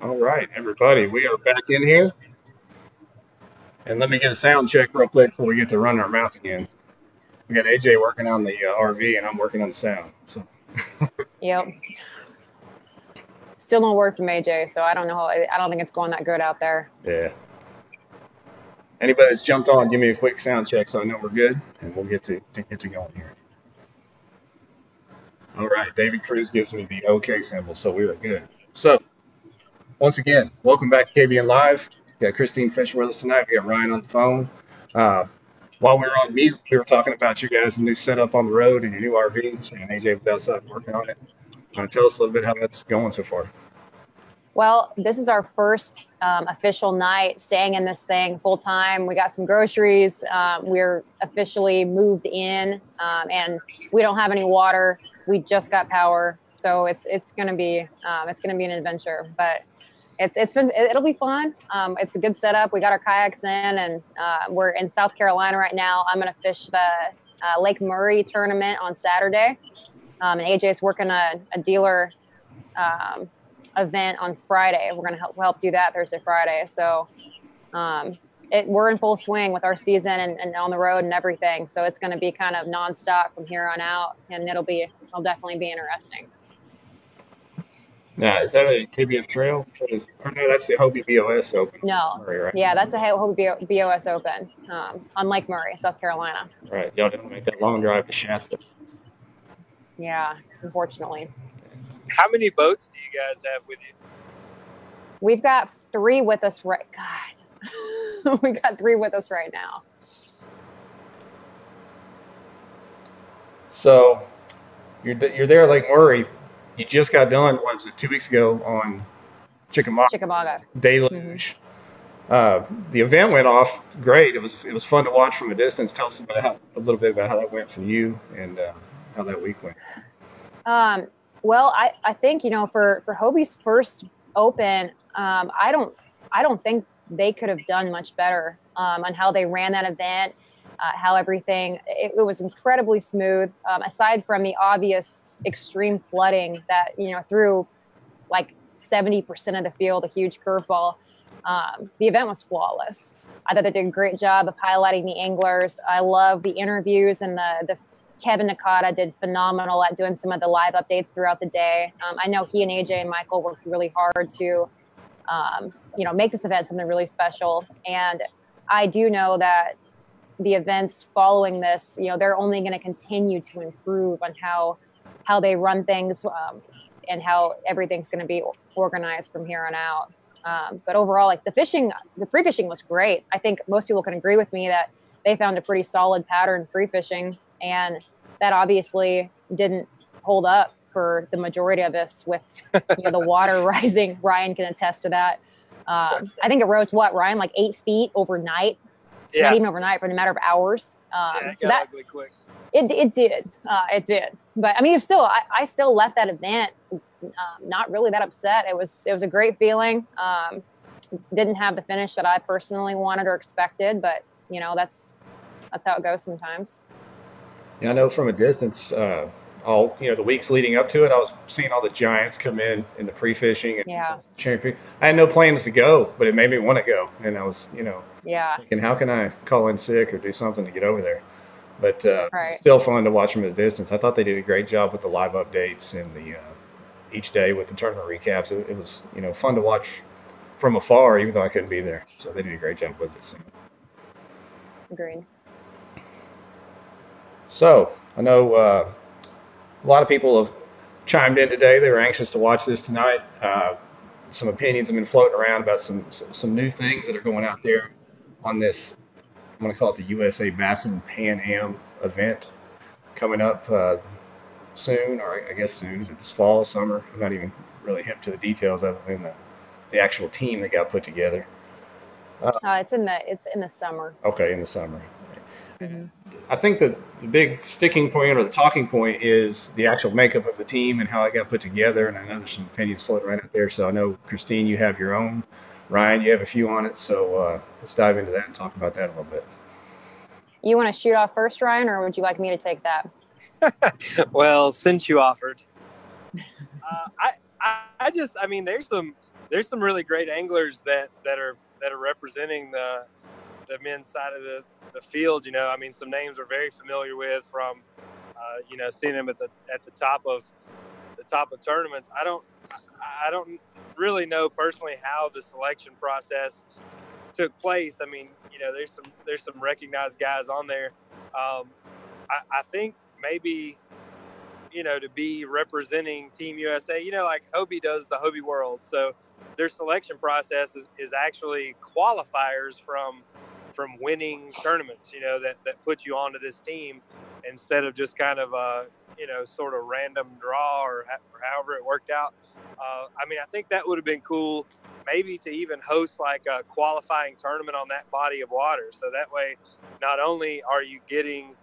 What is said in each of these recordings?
All right, everybody, we are back in here. And let me get a sound check real quick before we get to run our mouth again. We got AJ working on the uh, RV and I'm working on the sound. So, Yep. Still no word from AJ, so I don't know. I I don't think it's going that good out there. yeah. Anybody that's jumped on, give me a quick sound check so I know we're good, and we'll get to, to get to going here. All right, David Cruz gives me the OK symbol, so we are good. So, once again, welcome back to KBN Live. We got Christine Fisher with us tonight. We got Ryan on the phone. Uh, while we were on mute, we were talking about you guys' new setup on the road and your new RV, and AJ was outside working on it. Uh, tell us a little bit how that's going so far. Well, this is our first um, official night staying in this thing full time. We got some groceries. Um, we're officially moved in, um, and we don't have any water. We just got power, so it's it's gonna be um, it's gonna be an adventure. But it's it's been it'll be fun. Um, it's a good setup. We got our kayaks in, and uh, we're in South Carolina right now. I'm gonna fish the uh, Lake Murray tournament on Saturday, um, and is working a, a dealer. Um, event on Friday. We're to help help do that Thursday, Friday. So um, it, we're in full swing with our season and, and on the road and everything. So it's to be kind of nonstop from here on out, and it'll be it'll definitely be interesting. Now, is that a KBF trail? What is, or no, that's the Hobie BOS Open. No, Murray, right? yeah, that's a Hobie BOS Open um, on Lake Murray, South Carolina. Right. Y'all didn't make that long drive to Shasta. Yeah, unfortunately, How many boats do you guys have with you? we've got three with us right. God, we got three with us right now. So you're you're there at Lake Murray. You just got done. What was it? Two weeks ago on Chickamauga Chickamauga. Deluge. Uh, the event went off great. It was it was fun to watch from a distance. Tell us about how, a little bit about how that went for you and uh, how that week went. Um, well, I, I think you know for for Hobie's first Open, um, I don't I don't think they could have done much better um, on how they ran that event, uh, how everything it, it was incredibly smooth. Um, aside from the obvious extreme flooding that you know threw like seventy percent of the field a huge curveball, um, the event was flawless. I thought they did a great job of highlighting the anglers. I love the interviews and the the Kevin Nakata did phenomenal at doing some of the live updates throughout the day. Um, I know he and AJ and Michael worked really hard to, um, you know, make this event something really special. And I do know that the events following this, you know, they're only going to continue to improve on how how they run things um, and how everything's going to be organized from here on out. Um, but overall, like the fishing, the free fishing was great. I think most people can agree with me that they found a pretty solid pattern free fishing and that obviously didn't hold up for the majority of us with you know, the water rising. Ryan can attest to that. Um, I think it rose what Ryan like eight feet overnight, Yeah, not even overnight, but in a matter of hours. Um, yeah it so that ugly quick. It it did, uh, it did. But I mean, still, I, I still left that event um, not really that upset. It was it was a great feeling. Um, didn't have the finish that I personally wanted or expected, but you know that's that's how it goes sometimes. Yeah, I know from a distance, uh, all you know, the weeks leading up to it, I was seeing all the giants come in in the pre-fishing and Yeah. champion. I had no plans to go, but it made me want to go, and I was, you know, Yeah, thinking, how can I call in sick or do something to get over there? But uh, Right. still fun to watch from a distance. I thought they did a great job with the live updates and the uh, each day with the tournament recaps. It, it was, you know, fun to watch from afar, even though I couldn't be there. So they did a great job with this. Agreed. So I know uh, a lot of people have chimed in today. They were anxious to watch this tonight. Uh, some opinions have been floating around about some, some some new things that are going out there on this. I'm going to call it the USA Bassin Pan Am event coming up uh, soon, or I guess soon. Is it this fall, summer? I'm not even really hip to the details other than the, the actual team that got put together. Uh, it's in the it's in the summer. Okay, in the summer. I think that the big sticking point or the talking point is the actual makeup of the team and how it got put together. And I know there's some opinions floating right out there. So I know Christine, you have your own. Ryan, you have a few on it. So uh, let's dive into that and talk about that a little bit. You want to shoot off first, Ryan, or would you like me to take that? well, since you offered, uh, I, I, I just, I mean, there's some, there's some really great anglers that that are that are representing the the men's side of the, the field. You know, I mean, some names we're very familiar with from, uh, you know, seeing them at the at the top of the top of tournaments. I don't I don't really know personally how the selection process took place. I mean, you know, there's some there's some recognized guys on there. Um, I, I think maybe you know to be representing Team USA. You know, like Hobie does the Hobie World, so their selection process is, is actually qualifiers from from winning tournaments. You know that that put you onto this team instead of just kind of a you know sort of random draw or, or however it worked out. Uh, I mean, I think that would have been cool, maybe to even host like a qualifying tournament on that body of water. So that way, not only are you getting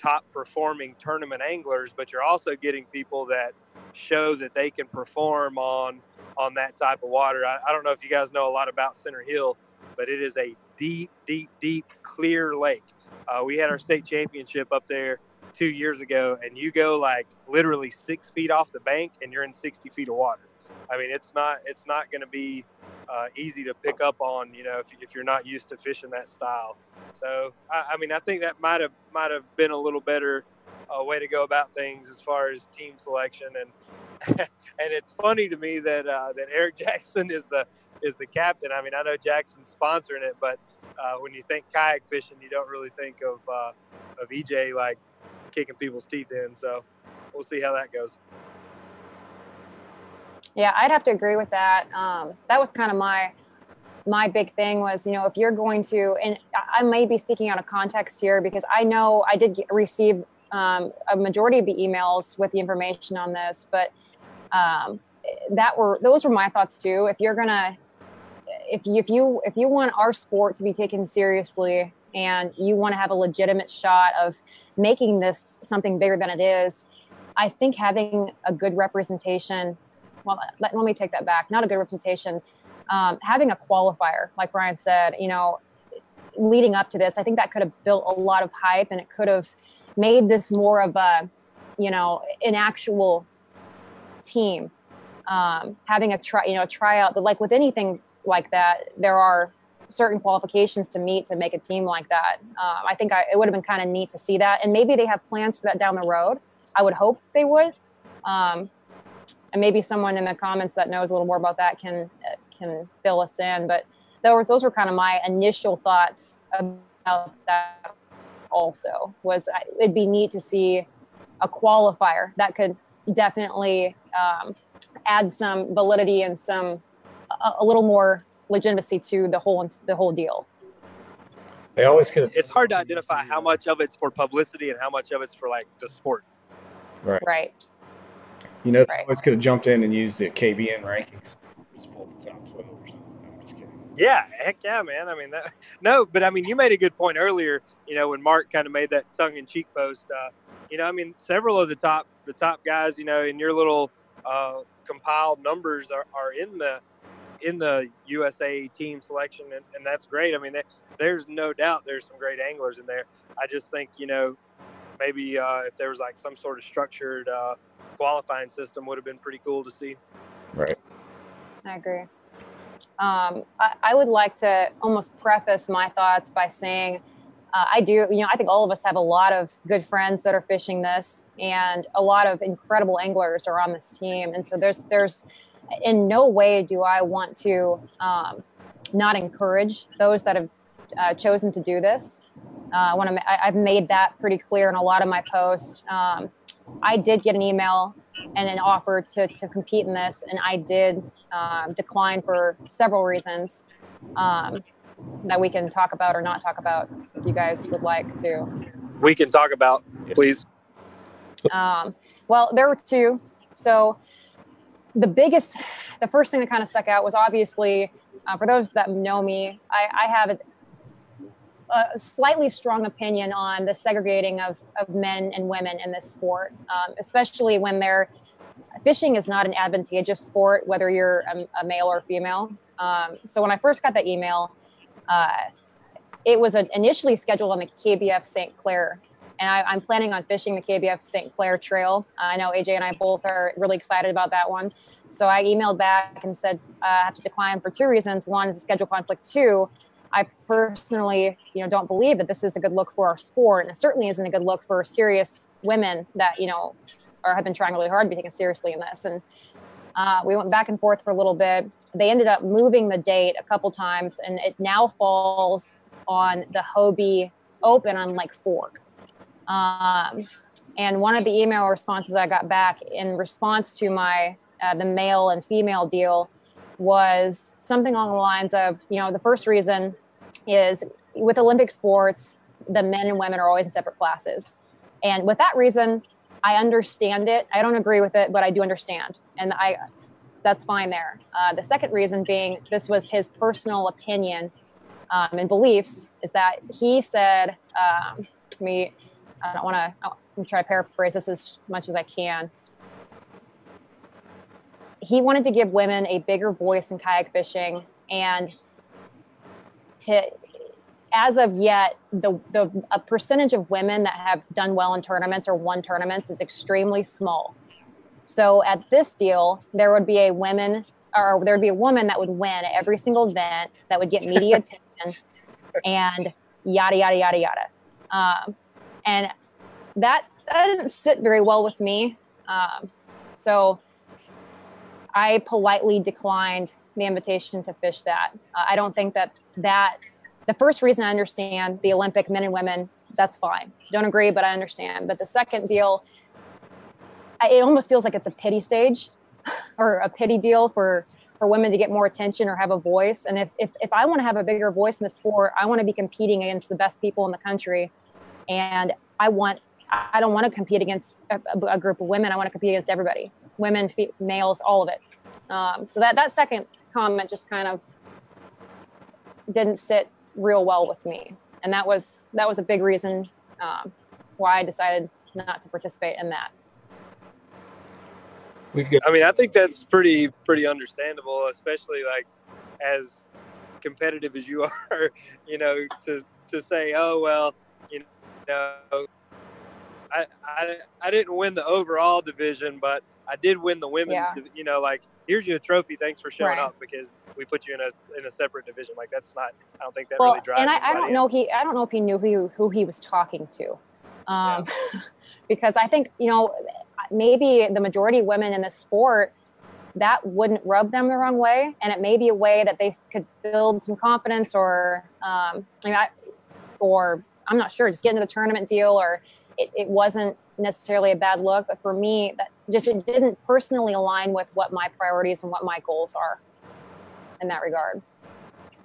top performing tournament anglers, but you're also getting people that show that they can perform on on that type of water. I, I don't know if you guys know a lot about Center Hill, but it is a deep, deep, deep, clear lake. Uh, we had our state championship up there two years ago, and you go like literally six feet off the bank, and you're in 60 feet of water. I mean, it's not it's not going to be uh, easy to pick up on, you know, if, if you're not used to fishing that style. So, I, I mean, I think that might have might have been a little better uh, way to go about things as far as team selection. And and it's funny to me that uh, that Eric Jackson is the is the captain. I mean, I know Jackson's sponsoring it, but uh, when you think kayak fishing, you don't really think of uh, of EJ like kicking people's teeth in. So we'll see how that goes. Yeah, I'd have to agree with that. Um, that was kind of my my big thing was, you know, if you're going to, and I may be speaking out of context here because I know I did get, receive um, a majority of the emails with the information on this, but um, that were those were my thoughts too. If you're gonna, if you, if you if you want our sport to be taken seriously and you want to have a legitimate shot of making this something bigger than it is, I think having a good representation. Well, let, let me take that back. Not a good representation. Um, having a qualifier, like Brian said, you know, leading up to this, I think that could have built a lot of hype and it could have made this more of a, you know, an actual team. Um, having a try, you know, a tryout, but like with anything like that, there are certain qualifications to meet to make a team like that. Uh, I think I, it would have been kind of neat to see that, and maybe they have plans for that down the road. I would hope they would, um, and maybe someone in the comments that knows a little more about that can can fill us in. But those those were kind of my initial thoughts about that also was it'd be neat to see a qualifier that could definitely um, add some validity and some a, a, little more legitimacy to the whole the whole deal. They always could. It's hard to identify how much of it's for publicity and how much of it's for like the sport. Right. Right. You know, right. always could have jumped in and used the KBN rankings. Just pulled the top twelve or something. I'm just kidding. Yeah, heck yeah, man. I mean, that, no, but I mean, you made a good point earlier you know, when Mark kind of made that tongue-in-cheek post, uh, you know, I mean, several of the top the top guys, you know, in your little uh, compiled numbers are, are in the in the USA team selection, and, and that's great. I mean, they, there's no doubt there's some great anglers in there. I just think you know maybe uh, if there was like some sort of structured uh, qualifying system, would have been pretty cool to see. Right. I agree. Um, I, I, would like to almost preface my thoughts by saying uh, I do, you know, I think all of us have a lot of good friends that are fishing this, and a lot of incredible anglers are on this team. And so there's, there's, in no way do I want to um, not encourage those that have uh, chosen to do this. Uh, I want to, I've made that pretty clear in a lot of my posts. Um, I did get an email and an offer to, to compete in this, and I did um, decline for several reasons. Um, that we can talk about or not talk about if you guys would like to. We can talk about, please. Um, well, there were two. So the biggest, the first thing that kind of stuck out was obviously, uh, for those that know me, I, I have a, a, slightly strong opinion on the segregating of, of men and women in this sport, um, especially when they're fishing is not an advantageous sport, whether you're a, a male or female. Um, so when I first got that email, uh, it was initially scheduled on the KBF St. Clair, and I, am planning on fishing the KBF St. Clair Trail. I know AJ and I both are really excited about that one. So I emailed back and said uh, I have to decline for two reasons. One is a schedule conflict. Two, I personally, you know, don't believe that this is a good look for our sport, and it certainly isn't a good look for serious women that you know or have been trying really hard to be taken seriously in this. And uh, we went back and forth for a little bit. They ended up moving the date a couple times, and it now falls on the Hobie Open on Lake Fork. Um, and one of the email responses I got back in response to my uh, the male and female deal was something along the lines of, you know, the first reason is with Olympic sports, the men and women are always in separate classes. And with that reason, I understand it. I don't agree with it, but I do understand. And I that's fine there. Uh, the second reason being this was his personal opinion um, and beliefs is that he said, um, me, I don't want to, trying to paraphrase this as much as I can he wanted to give women a bigger voice in kayak fishing and to as of yet the the a percentage of women that have done well in tournaments or won tournaments is extremely small so at this deal there would be a woman or there would be a woman that would win every single event that would get media attention and yada yada yada yada um, and that that didn't sit very well with me um, so I politely declined the invitation to fish that. Uh, I don't think that that the first reason I understand the Olympic men and women, that's fine. Don't agree, but I understand. But the second deal, it almost feels like it's a pity stage or a pity deal for for women to get more attention or have a voice. And if if, if I want to have a bigger voice in the sport, I want to be competing against the best people in the country, and I want I don't want to compete against a, a group of women. I want to compete against everybody women, males, all of it. Um, so that that second comment just kind of didn't sit real well with me, and that was that was a big reason um, why I decided not to participate in that. We've got- I mean, I think that's pretty pretty understandable, especially like as competitive as you are. You know, to to say, oh well, you know I, I, I didn't win the overall division, but I did win the women's. Yeah. You know, like here's your trophy. Thanks for showing right. up because we put you in a in a separate division. Like that's not. I don't think that well, really drives. And I, I don't know he. I don't know if he knew who who he was talking to, um, yeah. because I think you know maybe the majority of women in the sport that wouldn't rub them the wrong way, and it may be a way that they could build some confidence or um, I mean, or I'm not sure, just get into the tournament deal or it, it wasn't necessarily a bad look, but for me, that just it didn't personally align with what my priorities and what my goals are in that regard.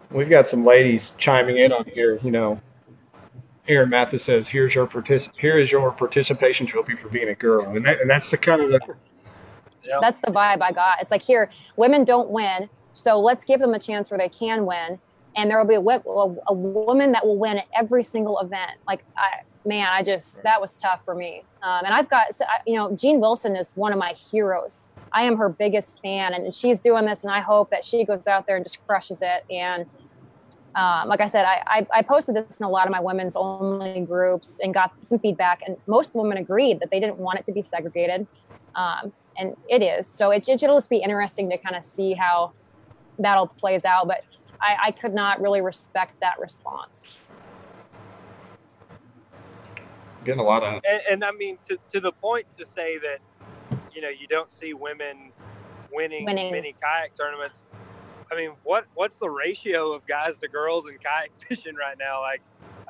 We've got some ladies chiming in on here. You know, Aaron Mathis says, "Here's your partic- here is your participation trophy for being a girl," and that, and that's the kind of the yep. that's the vibe I got. It's like here, women don't win, so let's give them a chance where they can win, and there will be a, a, a woman that will win at every single event. Like I, man, I just that was tough for me. Um, and I've got, you know, Jean Wilson is one of my heroes. I am her biggest fan, and she's doing this, and I hope that she goes out there and just crushes it. And um, like I said, I, I, I, posted this in a lot of my women's only groups and got some feedback, and most women agreed that they didn't want it to be segregated, um, and it is. So it, it'll just be interesting to kind of see how that'll plays out. But I, I could not really respect that response getting a lot of. And, and, I mean, to, to the point to say that, you know, you don't see women winning, winning. many kayak tournaments. I mean, what what's the ratio of guys to girls in kayak fishing right now? Like,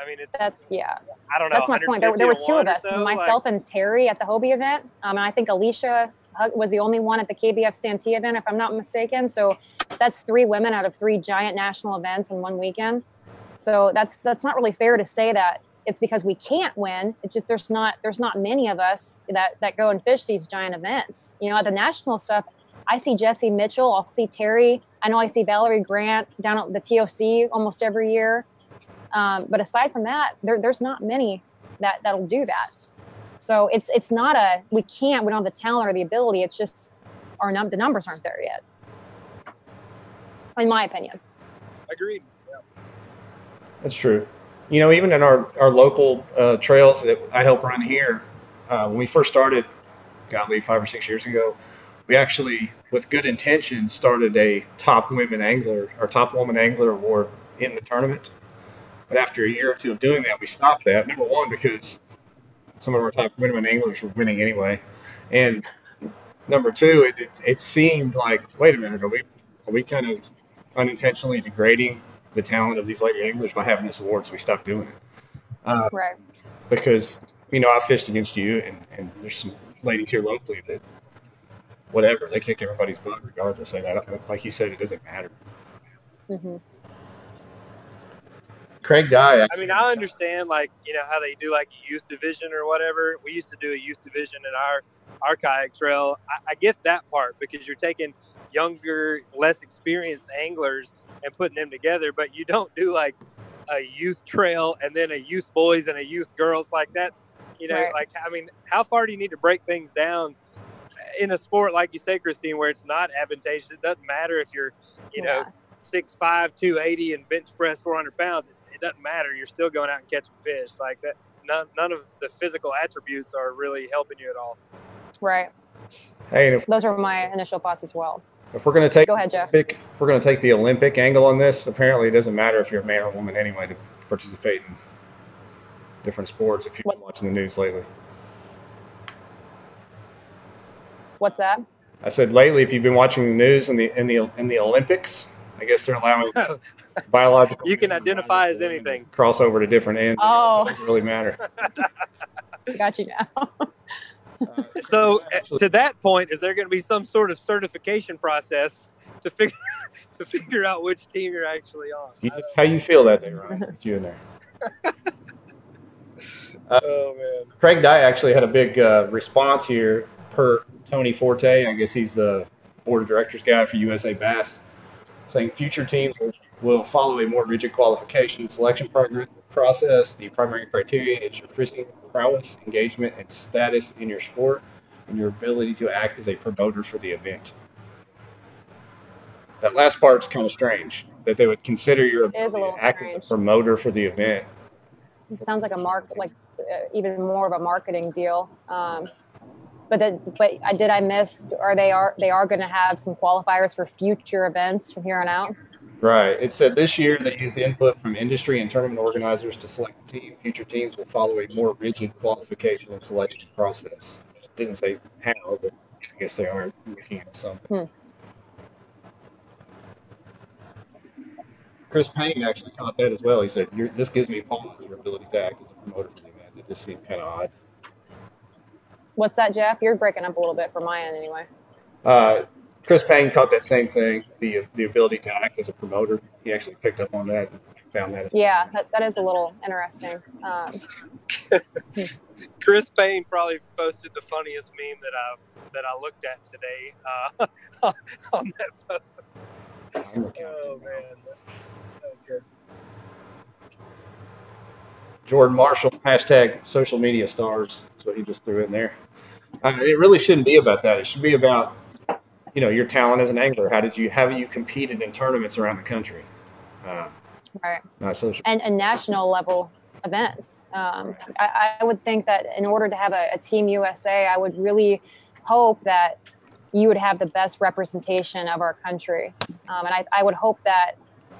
I mean, it's that's yeah. I don't know. That's my point. There, there were two of us, so, myself like, and Terry at the Hobie event, um, and I think Alicia was the only one at the KBF Santee event, if I'm not mistaken. So that's three women out of three giant national events in one weekend. So that's that's not really fair to say that it's because we can't win. It's just there's not there's not many of us that that go and fish these giant events. You know, at the national stuff, I see Jesse Mitchell, I'll see Terry. I know I see Valerie Grant down at the TOC almost every year. Um, but aside from that, there, there's not many that that'll do that. So it's it's not a we can't we don't have the talent or the ability. It's just our num- the numbers aren't there yet, in my opinion. Agreed. That's true. you know, even in our, our local uh, trails that I help run here, uh, when we first started, godly, five or six years ago, we actually, with good intention, started a top women angler or top woman angler award in the tournament. But after a year or two of doing that, we stopped that. Number one, because some of our top women anglers were winning anyway, and number two, it, it, it seemed like, wait a minute, are we are we kind of unintentionally degrading the talent of these lady anglers by having this award? So we stopped doing it. Uh, right. Because you know I fished against you, and, and there's some ladies here locally that whatever they kick everybody's butt regardless. Like, like you said, it doesn't matter. Mm-hmm. Craig Dye. I mean, I understand like you know how they do like a youth division or whatever. We used to do a youth division in our our kayak trail. I, I get that part because you're taking younger, less experienced anglers and putting them together, but you don't do like a youth trail and then a youth boys and a youth girls like that. You know, right. like I mean, how far do you need to break things down in a sport like you say, Christine, where it's not advantageous? It doesn't matter if you're, you yeah. know, six five, two eighty, and bench press four hundred pounds. It, it doesn't matter. You're still going out and catching fish like that. None, none of the physical attributes are really helping you at all. Right. Hey, if, those are my initial thoughts as well. If we're going to take go ahead, Jeff. Olympic, if we're going to take the Olympic angle on this, apparently it doesn't matter if you're a man or a woman anyway to participate in different sports. If you've been watching the news lately. What's that? I said lately, if you've been watching the news in the in the in the Olympics, I guess they're allowing biological. You can identify as anything. Cross over to different ends. Oh, it doesn't really matter. Got you now. so, uh, to that point, is there going to be some sort of certification process to figure to figure out which team you're actually on? You how you feel that day, Ryan? It's you in there. Uh, oh man! Craig Dye actually had a big uh, response here per Tony Forte. I guess he's the board of directors guy for USA Bass saying future teams will, follow a more rigid qualification selection process. The primary criteria is your fishing prowess, engagement, and status in your sport, and your ability to act as a promoter for the event. That last part's kind of strange that they would consider your ability to act strange. as a promoter for the event. It sounds like a mark, like uh, even more of a marketing deal. Um, but the, but I did I miss? Are they are they are going to have some qualifiers for future events from here on out? Right. It said this year they used input from industry and tournament organizers to select a team. Future teams will follow a more rigid qualification and selection process. It doesn't say how, but I guess they are looking at something. Hmm. Chris Payne actually caught that as well. He said, "This gives me pause your ability to act as a promoter for the event." It just seemed kind of odd. What's that, Jeff? You're breaking up a little bit from my end, anyway. Uh, Chris Payne caught that same thing, the the ability to act as a promoter. He actually picked up on that and found that. Yeah, that, that is a little interesting. Um, Chris Payne probably posted the funniest meme that I that I looked at today uh, on that post. Oh man, that was good. Jordan Marshall hashtag social media stars. That's what he just threw in there. Uh, it really shouldn't be about that. It should be about, you know, your talent as an angler. How did you have you competed in tournaments around the country? Uh, right. Not social. And, and national level events. Um, I, I, would think that in order to have a, a Team USA, I would really hope that you would have the best representation of our country. Um, and I, I would hope that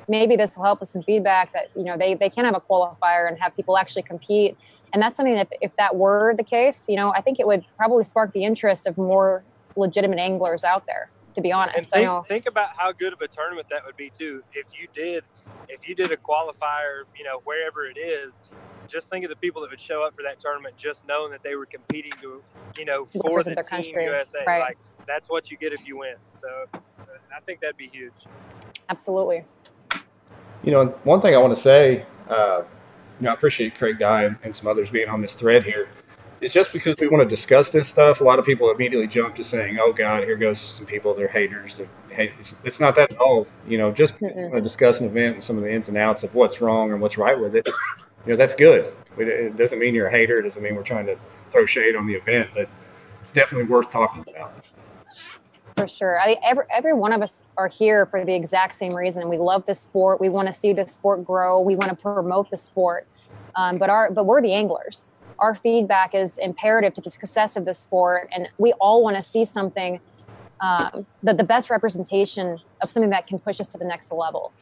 maybe this will help with some feedback that you know they, they can have a qualifier and have people actually compete. And that's something that if that were the case you know i think it would probably spark the interest of more legitimate anglers out there to be honest. And think, think about how good of a tournament that would be too. If you did if you did a qualifier you know wherever it is just think of the people that would show up for that tournament just knowing that they were competing to you know for the team country. usa right. like that's what you get if you win. So i think that'd be huge. Absolutely you know, one thing I want to say, uh, you know, I appreciate Craig Dye and some others being on this thread here. It's just because we want to discuss this stuff. A lot of people immediately jump to saying, "Oh God, here goes some people. They're haters." They're hate. It's, it's not that at all. You know, just want to discuss an event and some of the ins and outs of what's wrong and what's right with it. You know, that's good. It doesn't mean you're a hater. It doesn't mean we're trying to throw shade on the event, but it's definitely worth talking about. For sure. I, every, every one of us are here for the exact same reason. We love the sport. We want to see the sport grow. We want to promote the sport. Um, but our but we're the anglers. Our feedback is imperative to the success of the sport, and we all want to see something um, the, the best representation of something that can push us to the next level.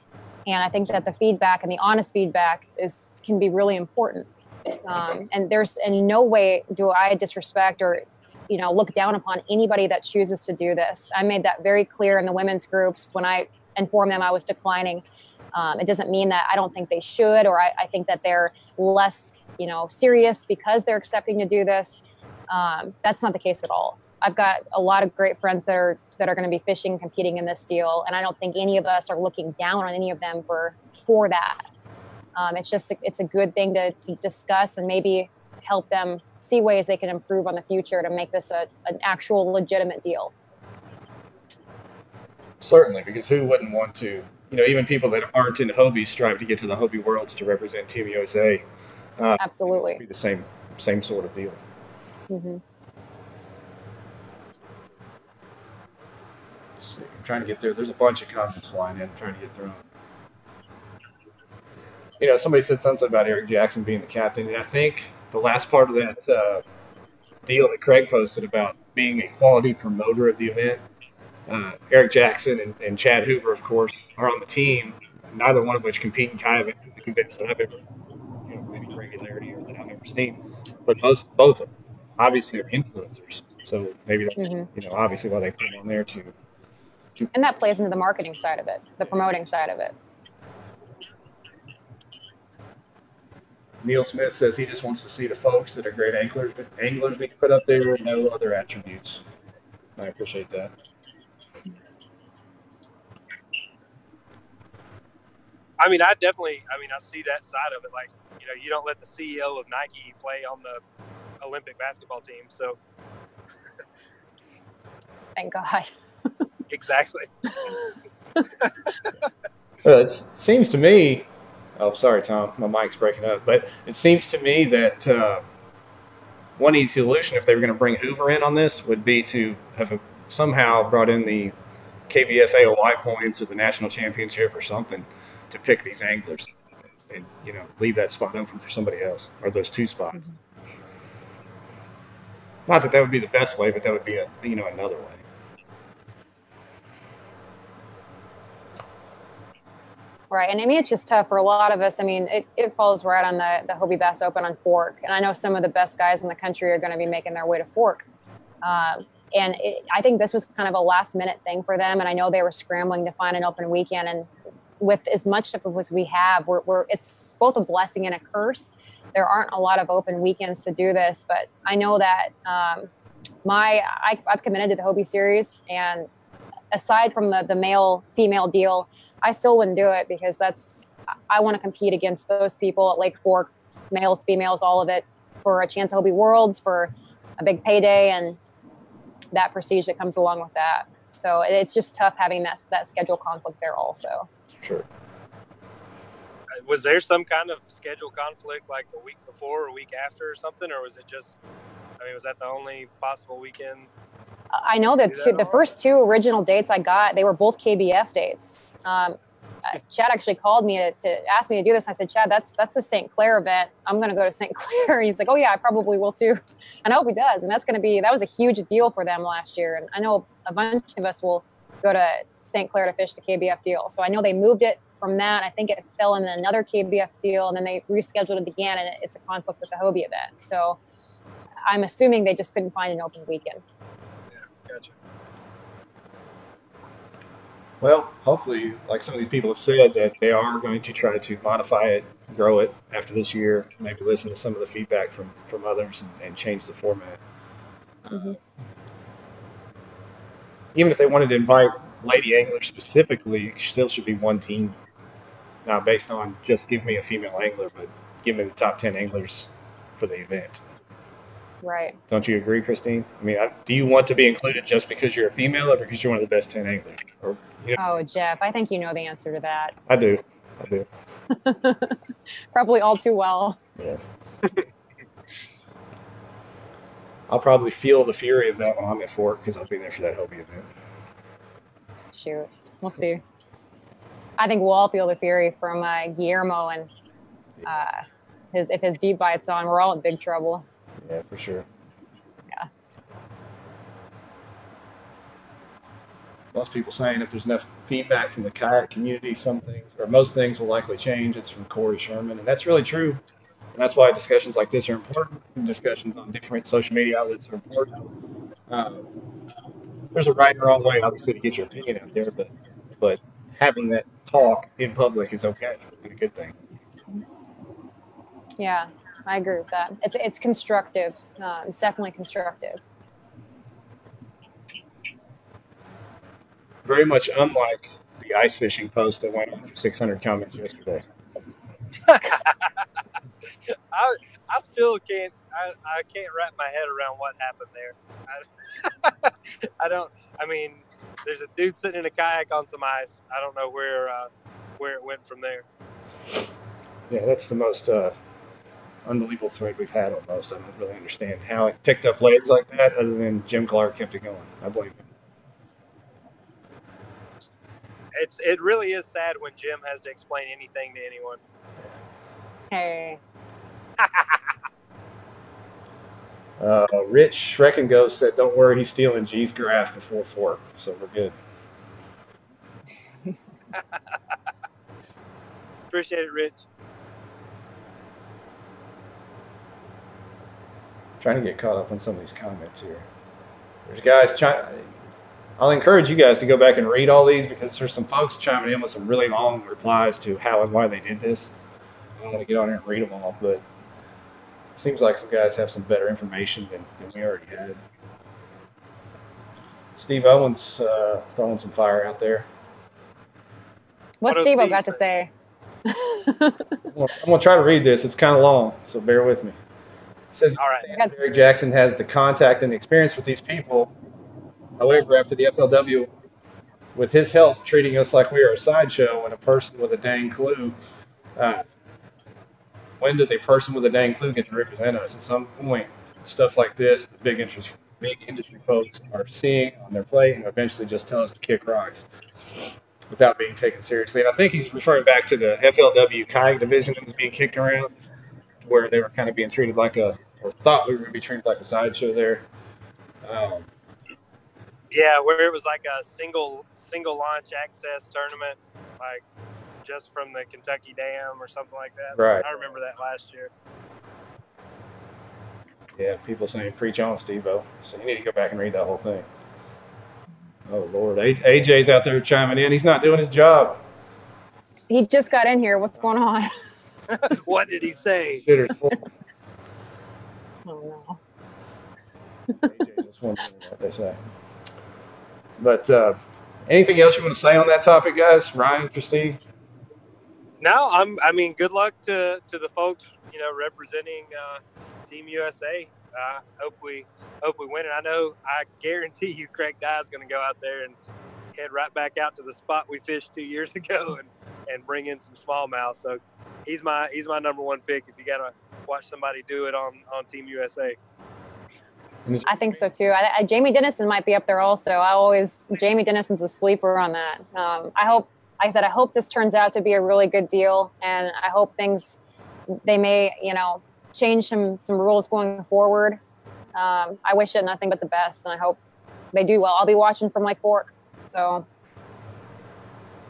And I think that the feedback and the honest feedback is can be really important. Um, and there's in no way do I disrespect or you know look down upon anybody that chooses to do this. I made that very clear in the women's groups when I informed them I was declining. Um, it doesn't mean that I don't think they should, or I, I, think that they're less, you know, serious because they're accepting to do this. Um, that's not the case at all. I've got a lot of great friends that are that are going to be fishing, competing in this deal, and I don't think any of us are looking down on any of them for for that. Um, it's just a, it's a good thing to, to discuss and maybe help them see ways they can improve on the future to make this a, an actual legitimate deal. Certainly, because who wouldn't want to? You know, even people that aren't in Hobie strive to get to the Hobie Worlds to represent Team USA. Uh, Absolutely, be the same same sort of deal. Mm-hmm. I'm trying to get there. There's a bunch of comments flying in. I'm trying to get through them. You know, somebody said something about Eric Jackson being the captain, and I think the last part of that uh, deal that Craig posted about being a quality promoter of the event. Uh, Eric Jackson and, and, Chad Hoover, of course, are on the team. Neither one of which compete in kayak events that I've ever, you know, any regularity or that I've ever seen. But most, both of them, obviously, are influencers. So maybe that's mm-hmm. you know obviously why they put them on there to and that plays into the marketing side of it, the promoting side of it. Neil Smith says he just wants to see the folks that are great anglers, anglers being put up there, no other attributes. I appreciate that. I mean, I definitely, I mean, I see that side of it. Like, you know, you don't let the CEO of Nike play on the Olympic basketball team. So, thank God. exactly. well, it seems to me. Oh, sorry, Tom. My mic's breaking up. But it seems to me that uh, one easy solution, if they were going to bring Hoover in on this, would be to have somehow brought in the KBF AOY points or the national championship or something to pick these anglers, and you know leave that spot open for somebody else or those two spots. Mm-hmm. Not that that would be the best way, but that would be a you know another way. Right. And I mean, it's just tough for a lot of us. I mean, it, it falls right on the, the Hobie Bass Open on Fork. And I know some of the best guys in the country are going to be making their way to Fork. Um, and it, I think this was kind of a last minute thing for them. And I know they were scrambling to find an open weekend. And with as much stuff as we have, we're, we're, it's both a blessing and a curse. There aren't a lot of open weekends to do this, but I know that um, my I, I've committed to the Hobie series. And aside from the, the male female deal, I still wouldn't do it because that's I want to compete against those people at Lake Fork, males, females, all of it, for a chance to be Worlds, for a big payday, and that prestige that comes along with that. So it's just tough having that that schedule conflict there also. Sure. Uh, was there some kind of schedule conflict like a week before or a week after or something, or was it just? I mean, was that the only possible weekend? I know that, two, the first two original dates I got, they were both KBF dates. Um, uh, Chad actually called me to, to, ask me to do this. I said, Chad, that's that's the St. Clair event. I'm going to go to St. Clair. And he's like, Oh yeah, I probably will too. And I hope he does. And that's going to be that was a huge deal for them last year. And I know a bunch of us will go to St. Clair to fish the KBF deal. So I know they moved it from that. I think it fell in another KBF deal, and then they rescheduled it again, and it's a conflict with the Hobie event. So I'm assuming they just couldn't find an open weekend. Gotcha. Well, hopefully, like some of these people have said, that they are going to try to modify it, grow it after this year, maybe listen to some of the feedback from, from others and, and change the format. Mm-hmm. Even if they wanted to invite lady anglers specifically, still should be one team. Not based on just give me a female angler, but give me the top 10 anglers for the event. Right. Don't you agree, Christine? I mean, do you want to be included just because you're a female or because you're one of the best 10 anglers? Or, you know? Oh, Jeff, I think you know the answer to that. I do. I do. probably all too well. Yeah. I'll probably feel the fury of that when I'm at Fork because I'll be there for that Hobie event. Shoot. We'll see. I think we'll all feel the fury from uh, Guillermo and uh, his if his deep bite's on, we're all in big trouble. Yeah, for sure. Yeah. Most people saying if there's enough feedback from the kayak community, some things or most things will likely change. It's from Corey Sherman, and that's really true. And that's why discussions like this are important. And discussions on different social media outlets are important. Um, there's a right and wrong way, obviously, to get your opinion out there, but but having that talk in public is okay. It's a good thing. Yeah, I agree with that. It's it's constructive. Uh, it's definitely constructive. Very much unlike the ice fishing post that went on for 600 comments yesterday. I I still can't I, I can't wrap my head around what happened there. I, I don't. I mean, there's a dude sitting in a kayak on some ice. I don't know where uh, where it went from there. Yeah, that's the most uh, unbelievable thread we've had almost. I don't really understand how it picked up legs like that, other than Jim Clark kept it going. I blame him. It's it really is sad when Jim has to explain anything to anyone. Hey, Uh, Rich Shrek and Ghost said, "Don't worry, he's stealing G's graph before fork, so we're good." Appreciate it, Rich. Trying to get caught up on some of these comments here. There's guys trying. I'll encourage you guys to go back and read all these because there's some folks chiming in with some really long replies to how and why they did this. I don't want to get on here and read them all, but it seems like some guys have some better information than, than we already had. Steve Owens uh, throwing some fire out there. what's What Steve Steve got to say? say? I'm gonna, I'm gonna try to read this. It's kind of long, so bear with me. Says All right. Jackson has the contact and the experience with these people. However, after the FLW, with his help, treating us like we are a sideshow and a person with a dang clue. Uh, when does a person with a dang clue get to represent us? At some point, stuff like this, the big interest, big industry folks are seeing on their plate and eventually just tell us to kick rocks without being taken seriously. And I think he's referring back to the FLW kayak division that was being kicked around, where they were kind of being treated like a, or thought we were going to be treated like a sideshow there. Um, Yeah, where it was like a single single launch access tournament, like just from the Kentucky Dam or something like that. Right. I remember that last year. yeah, people saying preach on, Steve O. So you need to go back and read that whole thing. Oh, Lord. AJ's out there chiming in. He's not doing his job. He just got in here. What's going on? what did he say? Shitter's full. Oh no. AJ just one thing, what they say. But uh, anything else you want to say on that topic, guys? Ryan, for Steve? No, I'm. I mean, good luck to to the folks you know representing uh, Team USA. I hope we hope we win it. I know. I guarantee you, Craig Dye is going to go out there and head right back out to the spot we fished two years ago and and bring in some smallmouth. So he's my he's my number one pick. If you got to watch somebody do it on on Team USA. I think so too. I, I, Jamie Dennison might be up there also. I always Jamie Dennison's a sleeper on that. Um, I hope, like I said, I hope this turns out to be a really good deal, and I hope things they may, you know, change some some rules going forward. Um, I wish it nothing but the best, and I hope they do well. I'll be watching from Lake Fork, so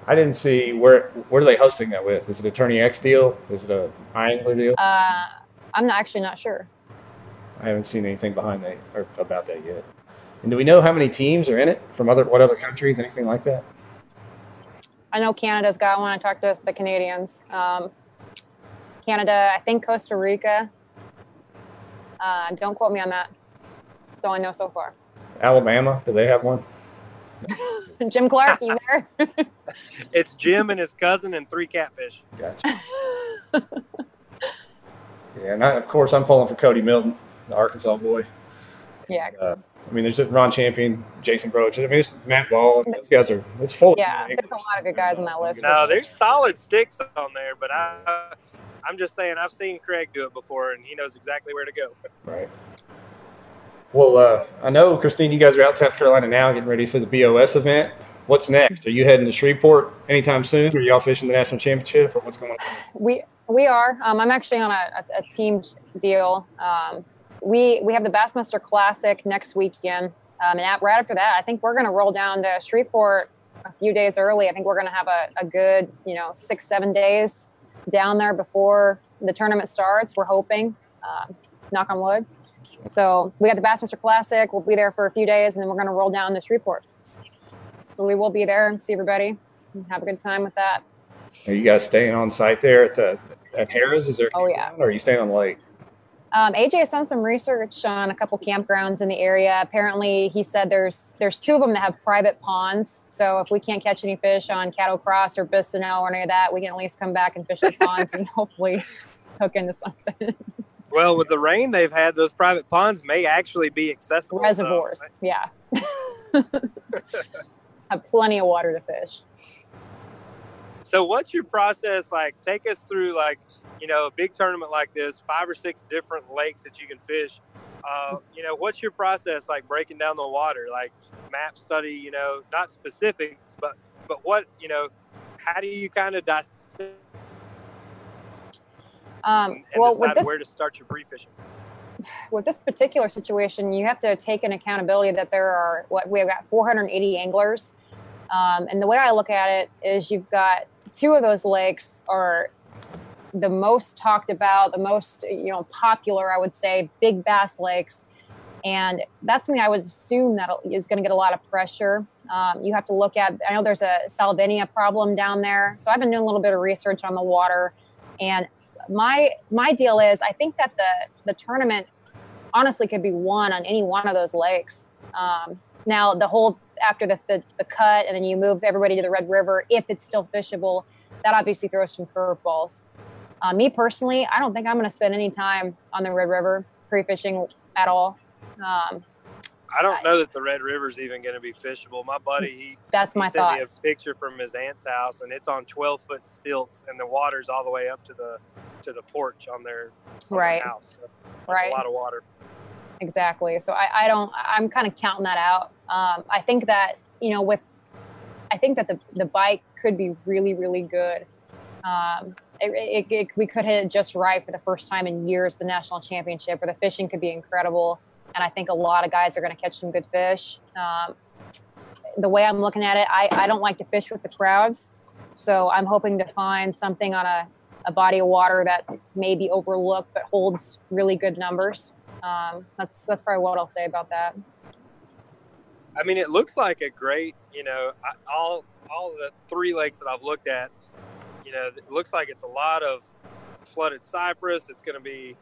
I didn't see where where are they hosting that with? Is it a TourneyX deal? Is it a Angler deal? uh, I'm not, actually not sure. I haven't seen anything behind that or about that yet. And do we know how many teams are in it from other what other countries? Anything like that? I know Canada's got one. I talked to the Canadians. Um, Canada, I think Costa Rica. Uh, don't quote me on that. That's all I know so far. Alabama, do they have one? Jim Clark, you there? It's Jim and his cousin and three catfish. Gotcha. Yeah, and I, of course I'm pulling for Cody Milton, the Arkansas boy. yeah, Uh, I mean, there's Ron Champion, Jason Broach. I mean, this Matt Ball. Those guys are. It's full. Yeah, good there's a lot of good guys on that list. No, there's solid sticks on there, but I I'm just saying I've seen Craig do it before, and he knows exactly where to go. Right. Well, uh, I know, Christine, you guys are out South Carolina now getting ready for the BOS event. What's next? Are you heading to Shreveport anytime soon? Are y'all fishing the national championship or what's going on? we We are. Um, I'm actually on a, a, a team deal. Um, we we have the Bassmaster Classic next weekend, um, and right after that, I think we're going to roll down to Shreveport a few days early. I think we're going to have a, a good, you know, six seven days down there before the tournament starts. We're hoping, uh, knock on wood. So we got the Bassmaster Classic. We'll be there for a few days, and then we're going to roll down to Shreveport. So we will be there see everybody and have a good time with that. Are you guys staying on site there at the at Harris? Is there? Oh yeah. Or are you staying on the lake? Um, AJ has done some research on a couple campgrounds in the area. Apparently, he said there's there's two of them that have private ponds. So if we can't catch any fish on Caddo Cross or Bistineau or any of that, we can at least come back and fish the ponds and hopefully hook into something. Well, with the rain they've had, those private ponds may actually be accessible. Reservoirs, so. yeah. have plenty of water to fish. So, what's your process like? Take us through like you know, a big tournament like this, five or six different lakes that you can fish. Uh, you know, what's your process like breaking down the water, like map study? You know, not specifics, but but what you know, how do you kind of dissect? Um, well, with this, where to start your brief fishing? with this particular situation, you have to take an accountability that there are what we have got 480 anglers, um, and the way I look at it is you've got two of those lakes are the most talked about, the most you know popular, I would say, big bass lakes, and that's something I would assume that is going to get a lot of pressure. Um, you have to look at. I know there's a salvinia problem down there, so I've been doing a little bit of research on the water, and my my deal is I think that the the tournament honestly could be won on any one of those lakes. Um, now the whole after the, the, the cut and then you move everybody to the Red River if it's still fishable, that obviously throws some curveballs. Uh, me personally, I don't think I'm going to spend any time on the Red River pre fishing at all. Um, I don't know that the Red River's even going to be fishable. My buddy, he that's he my sent thoughts. me a picture from his aunt's house, and it's on 12 foot stilts, and the water's all the way up to the to the porch on their, on right their house. So right a lot of water. Exactly. So I, I don't. I'm kind of counting that out. Um, I think that you know with, I think that the the bike could be really really good. Um, it, it, it, we could hit it just right for the first time in years, the national championship, where the fishing could be incredible. And I think a lot of guys are going to catch some good fish. Um, the way I'm looking at it, I, I don't like to fish with the crowds. So I'm hoping to find something on a, a body of water that may be overlooked but holds really good numbers. Um, that's that's probably what I'll say about that. I mean, it looks like a great, you know, all all the three lakes that I've looked at, you know, it looks like it's a lot of flooded cypress. It's going to be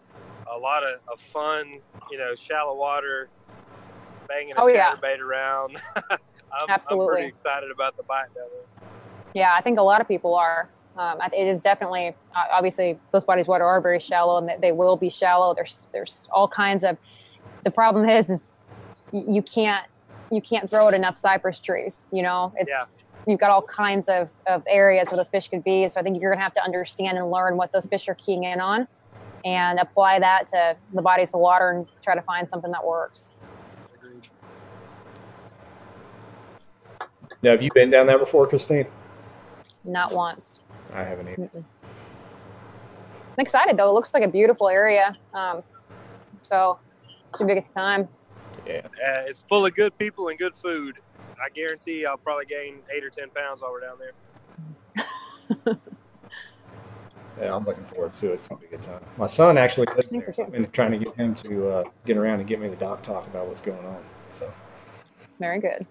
a lot of, of fun, you know, shallow water, banging a Oh, yeah. chatterbait around. I'm, I'm Absolutely. pretty excited about the bite down there. Yeah, I think a lot of people are. Um, it is definitely obviously those bodies of water are very shallow, and they- will be shallow. There's there's all kinds of. The problem is, is you can't you can't throw it enough cypress trees. You know, it's Yeah. you've got all kinds of, of areas where those fish could be. So I think you're gonna have to understand and learn what those fish are keying in on, and apply that to the bodies of water and try to find something that works. Now, have you been down there before, Christine? Not once. I haven't either. Mm-mm. I'm excited though. It looks like a beautiful area. Um, so should be a good time. Yeah. Uh, it's full of good people and good food. I guarantee I'll probably gain eight or ten pounds while we're down there. Yeah, I'm looking forward to it. It's gonna be a good time. My son actually lives there. So I've been trying to get him to uh, get around and get me the doc talk about what's going on. So Very good.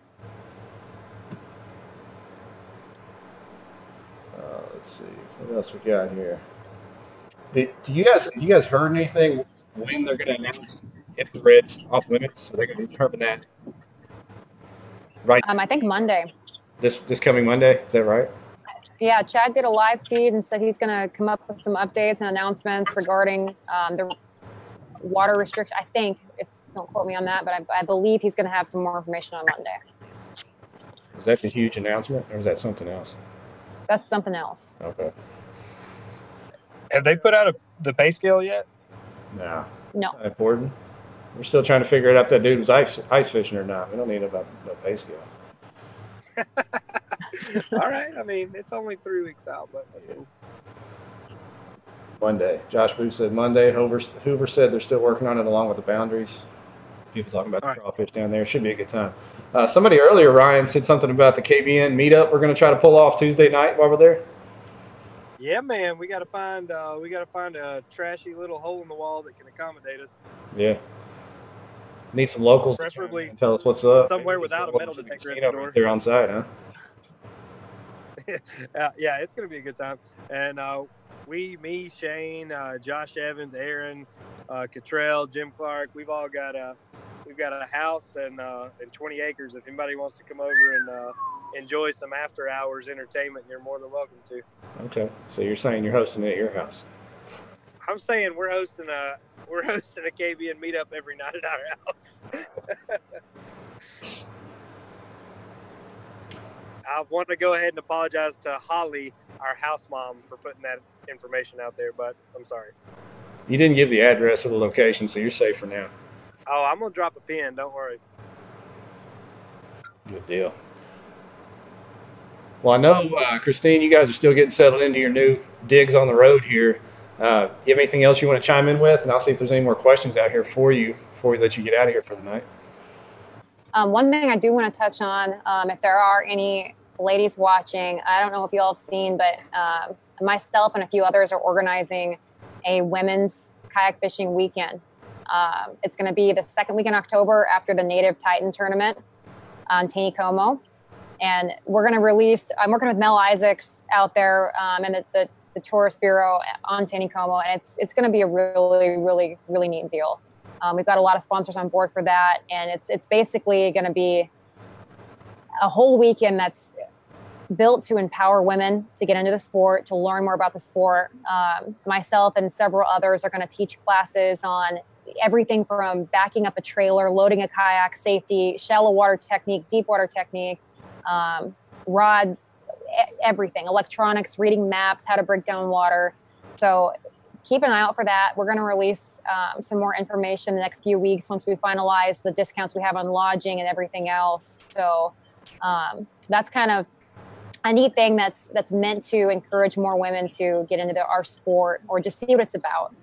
Let's see what else we got here. Did, do you guys you guys heard anything when they're going to announce if the Reds off limits? So they're going to determine that right Um, I think Monday. this this coming Monday. Is that right? Yeah, Chad did a live feed and said he's going to come up with some updates and announcements regarding um, the water restriction. I think, if don't quote me on that, but I, I believe he's going to have some more information on Monday. Was that the huge announcement, or was that something else? That's something else. Okay. Have they put out a, the pay scale yet? No. No. Not important. We're still trying to figure out if that dude was ice, ice fishing or not. We don't need about no pay scale. All right. I mean, it's only three weeks out, but that's cool. Monday. Josh Booth said Monday. Hoover, Hoover said they're still working on it along with the boundaries. People talking about right. crawfish down there. Should be a good time. Uh, somebody earlier, Ryan, said something about the KBN meetup we're going to try to pull off Tuesday night while we're there. Yeah, man, we got to find uh, we got to find a trashy little hole in the wall that can accommodate us. Yeah. Need some locals to Preferably and tell us what's up. somewhere Maybe without a metal detector at the door. right there on site, huh? uh, yeah, it's gonna be a good time. And uh, we, me, Shane, uh, Josh Evans, Aaron, uh, Cottrell, Jim Clark, we've all got a we've got a house and uh, and 20 acres. If anybody wants to come over and uh, enjoy some after hours entertainment, you're more than welcome to. Okay. So you're saying you're hosting it at your house? I'm saying we're hosting a we're hosting a KBN meetup every night at our house. I want to go ahead and apologize to Holly, our house mom, for putting that information out there, but I'm sorry. You didn't give the address or the location, so you're safe for now. Oh, I'm gonna drop a pin. Don't worry. Good deal. Well, I know, uh, Christine, you guys are still getting settled into your new digs on the road here. Uh, you have anything else you want to chime in with? And I'll see if there's any more questions out here for you before we let you get out of here for the night. Um, one thing I do want to touch on, um, if there are any ladies watching, I don't know if you all have seen, but uh, myself and a few others are organizing a women's kayak fishing weekend. Um, it's going to be the second week in October after the Native Titan tournament on Taneycomo. And we're going to release, I'm working with Mel Isaacs out there um, and the, the, the Tourist Bureau on Taneycomo. And it's, it's going to be a really, really, really neat deal. Um, we've got a lot of sponsors on board for that, and it's it's basically going to be a whole weekend that's built to empower women to get into the sport, to learn more about the sport. Um, myself and several others are going to teach classes on everything from backing up a trailer, loading a kayak, safety, shallow water technique, deep water technique, um, rod, everything, electronics, reading maps, how to break down water. So keep an eye out for that. We're going to release um, some more information in the next few weeks once we finalize the discounts we have on lodging and everything else. So um, that's kind of a neat thing that's that's meant to encourage more women to get into our sport or just see what it's about.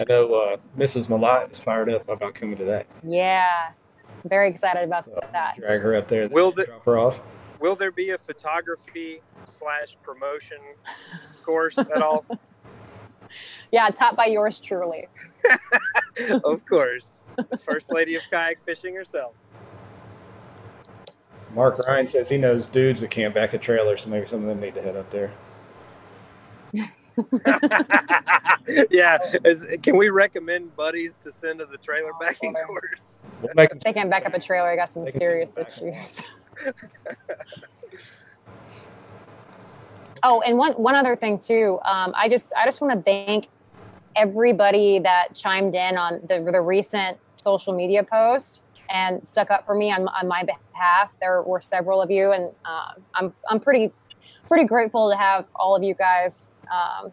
I know uh, Mrs. Malat is fired up about coming to that. Yeah, very excited about So that. drag her up there. Will the- drop her off. Will there be a photography slash promotion course at all? Yeah, taught by yours truly. of course, the first lady of kayak fishing herself. Mark Ryan says he knows dudes that can't back a trailer, so maybe some of them need to head up there. yeah, is, can we recommend buddies to send to the trailer backing course? We'll make them They can back up a trailer. I got some serious issues. oh, and one one other thing too. Um, I just I just want to thank everybody that chimed in on the the recent social media post and stuck up for me on on my behalf. There were several of you, and um, I'm I'm pretty pretty grateful to have all of you guys um,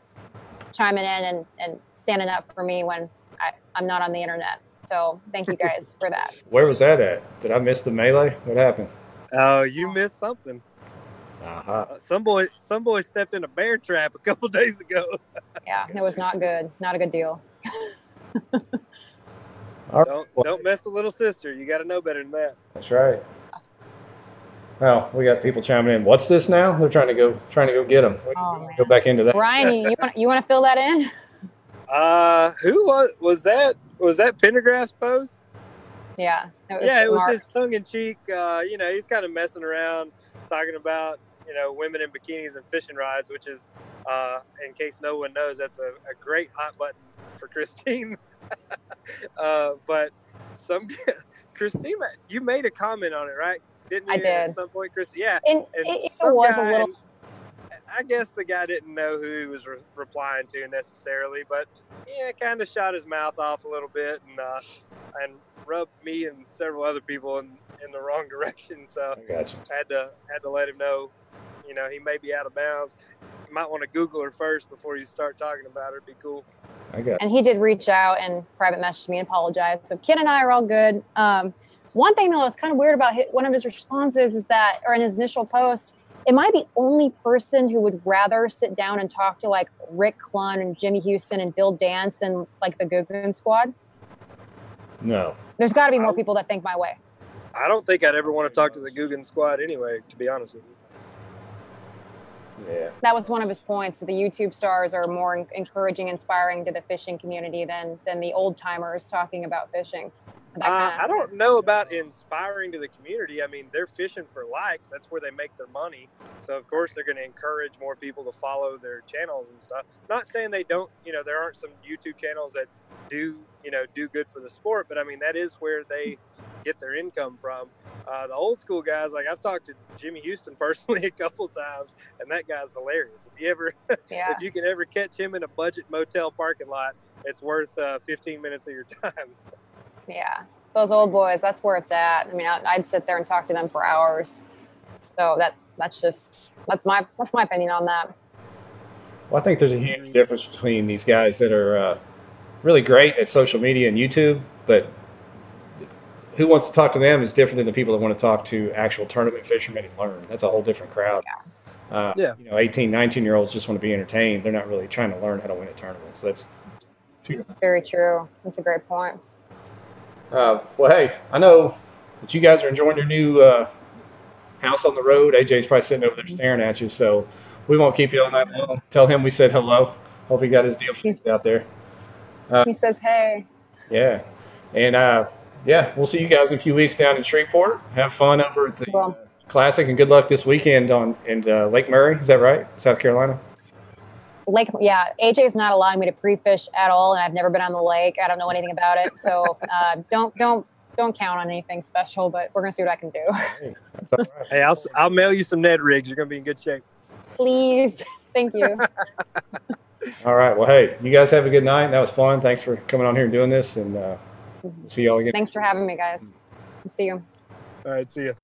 chiming in and, and standing up for me when I, I'm not on the internet. So thank you guys for that. Where was that at? Did I miss the melee? What happened? Oh, you missed something. Aha. Uh, some boy, some boy stepped in a bear trap a couple days ago. Yeah, it was not good. Not a good deal. All right. Don't don't mess with little sister. You got to know better than that. That's right. Well, we got people chiming in. What's this now? They're trying to go trying to go get them. Oh. Go back into that. Ryan, you, you want you want to fill that in? Uh, who was was that? Was that Pendergrass post? Yeah, it was yeah, it was his tongue in cheek. Uh, you know, he's kind of messing around, talking about you know women in bikinis and fishing rods, which is, uh, in case no one knows, that's a, a great hot button for Christine. uh, but some Christine, you made a comment on it, right? Didn't you? I did. At some point, Christine. Yeah, And and it, it was guy- a little. I guess the guy didn't know who he was re- replying to necessarily, but yeah, kind of shot his mouth off a little bit and uh, and rubbed me and several other people in, in the wrong direction. So I got had to had to let him know, you know, he may be out of bounds. You might want to Google her first before you start talking about her. It'd be cool. I got. And he did reach out and private message me and apologize. So Ken and I are all good. Um, one thing though, that was kind of weird about hi one of his responses is that, or in his initial post, am I the only person who would rather sit down and talk to like Rick Clunn and Jimmy Houston and Bill Dance than like the Googan Squad? No. There's got to be more people that think my way. I don't think I'd ever want to talk to the Googan squad anyway, to be honest with you. Yeah. That was one of his points. The YouTube stars are more encouraging, inspiring to the fishing community than than the old timers talking about fishing. Uh, I don't know about inspiring to the community. I mean, they're fishing for likes. That's where they make their money. So of course they're going to encourage more people to follow their channels and stuff. Not saying they don't. You know, there aren't some YouTube channels that do you know do good for the sport, but I mean that is where they get their income from. Uh, the old school guys, like I've talked to Jimmy Houston personally a couple times, and that guy's hilarious. If you ever, yeah. if you can ever catch him in a budget motel parking lot, it's worth uh, 15 minutes of your time. Yeah, those old boys. That's where it's at. I mean, I'd sit there and talk to them for hours. So that that's just that's my that's my opinion on that. Well, I think there's a huge difference between these guys that are uh, really great at social media and YouTube, but who wants to talk to them is different than the people that want to talk to actual tournament fishermen and learn. That's a whole different crowd. Yeah. Uh, yeah. You know, 18, 19 year olds just want to be entertained. They're not really trying to learn how to win a tournament. So that's very true. That's a great point. Uh, well, hey, I know that you guys are enjoying your new uh, house on the road. AJ's probably sitting over there staring at you, so we won't keep you on that long. Tell him we said hello. Hope he got his deal fixed out there. Uh, he says, "Hey." Yeah, and uh, yeah, we'll see you guys in a few weeks down in Shreveport. Have fun over at the well, Classic, and good luck this weekend on in uh, Lake Murray. Is that right, South Carolina? Lake, yeah, AJ's not allowing me to pre-fish at all, and I've never been on the lake. I don't know anything about it, so uh, don't don't don't count on anything special. But we're gonna see what I can do. Hey, right. hey I'll I'll mail you some Ned rigs. You're gonna be in good shape. Please, thank you. all right. Well, hey, you guys have a good night. That was fun. Thanks for coming on here and doing this, and uh, see y'all again. Thanks for having me, guys. See you. All right. See you.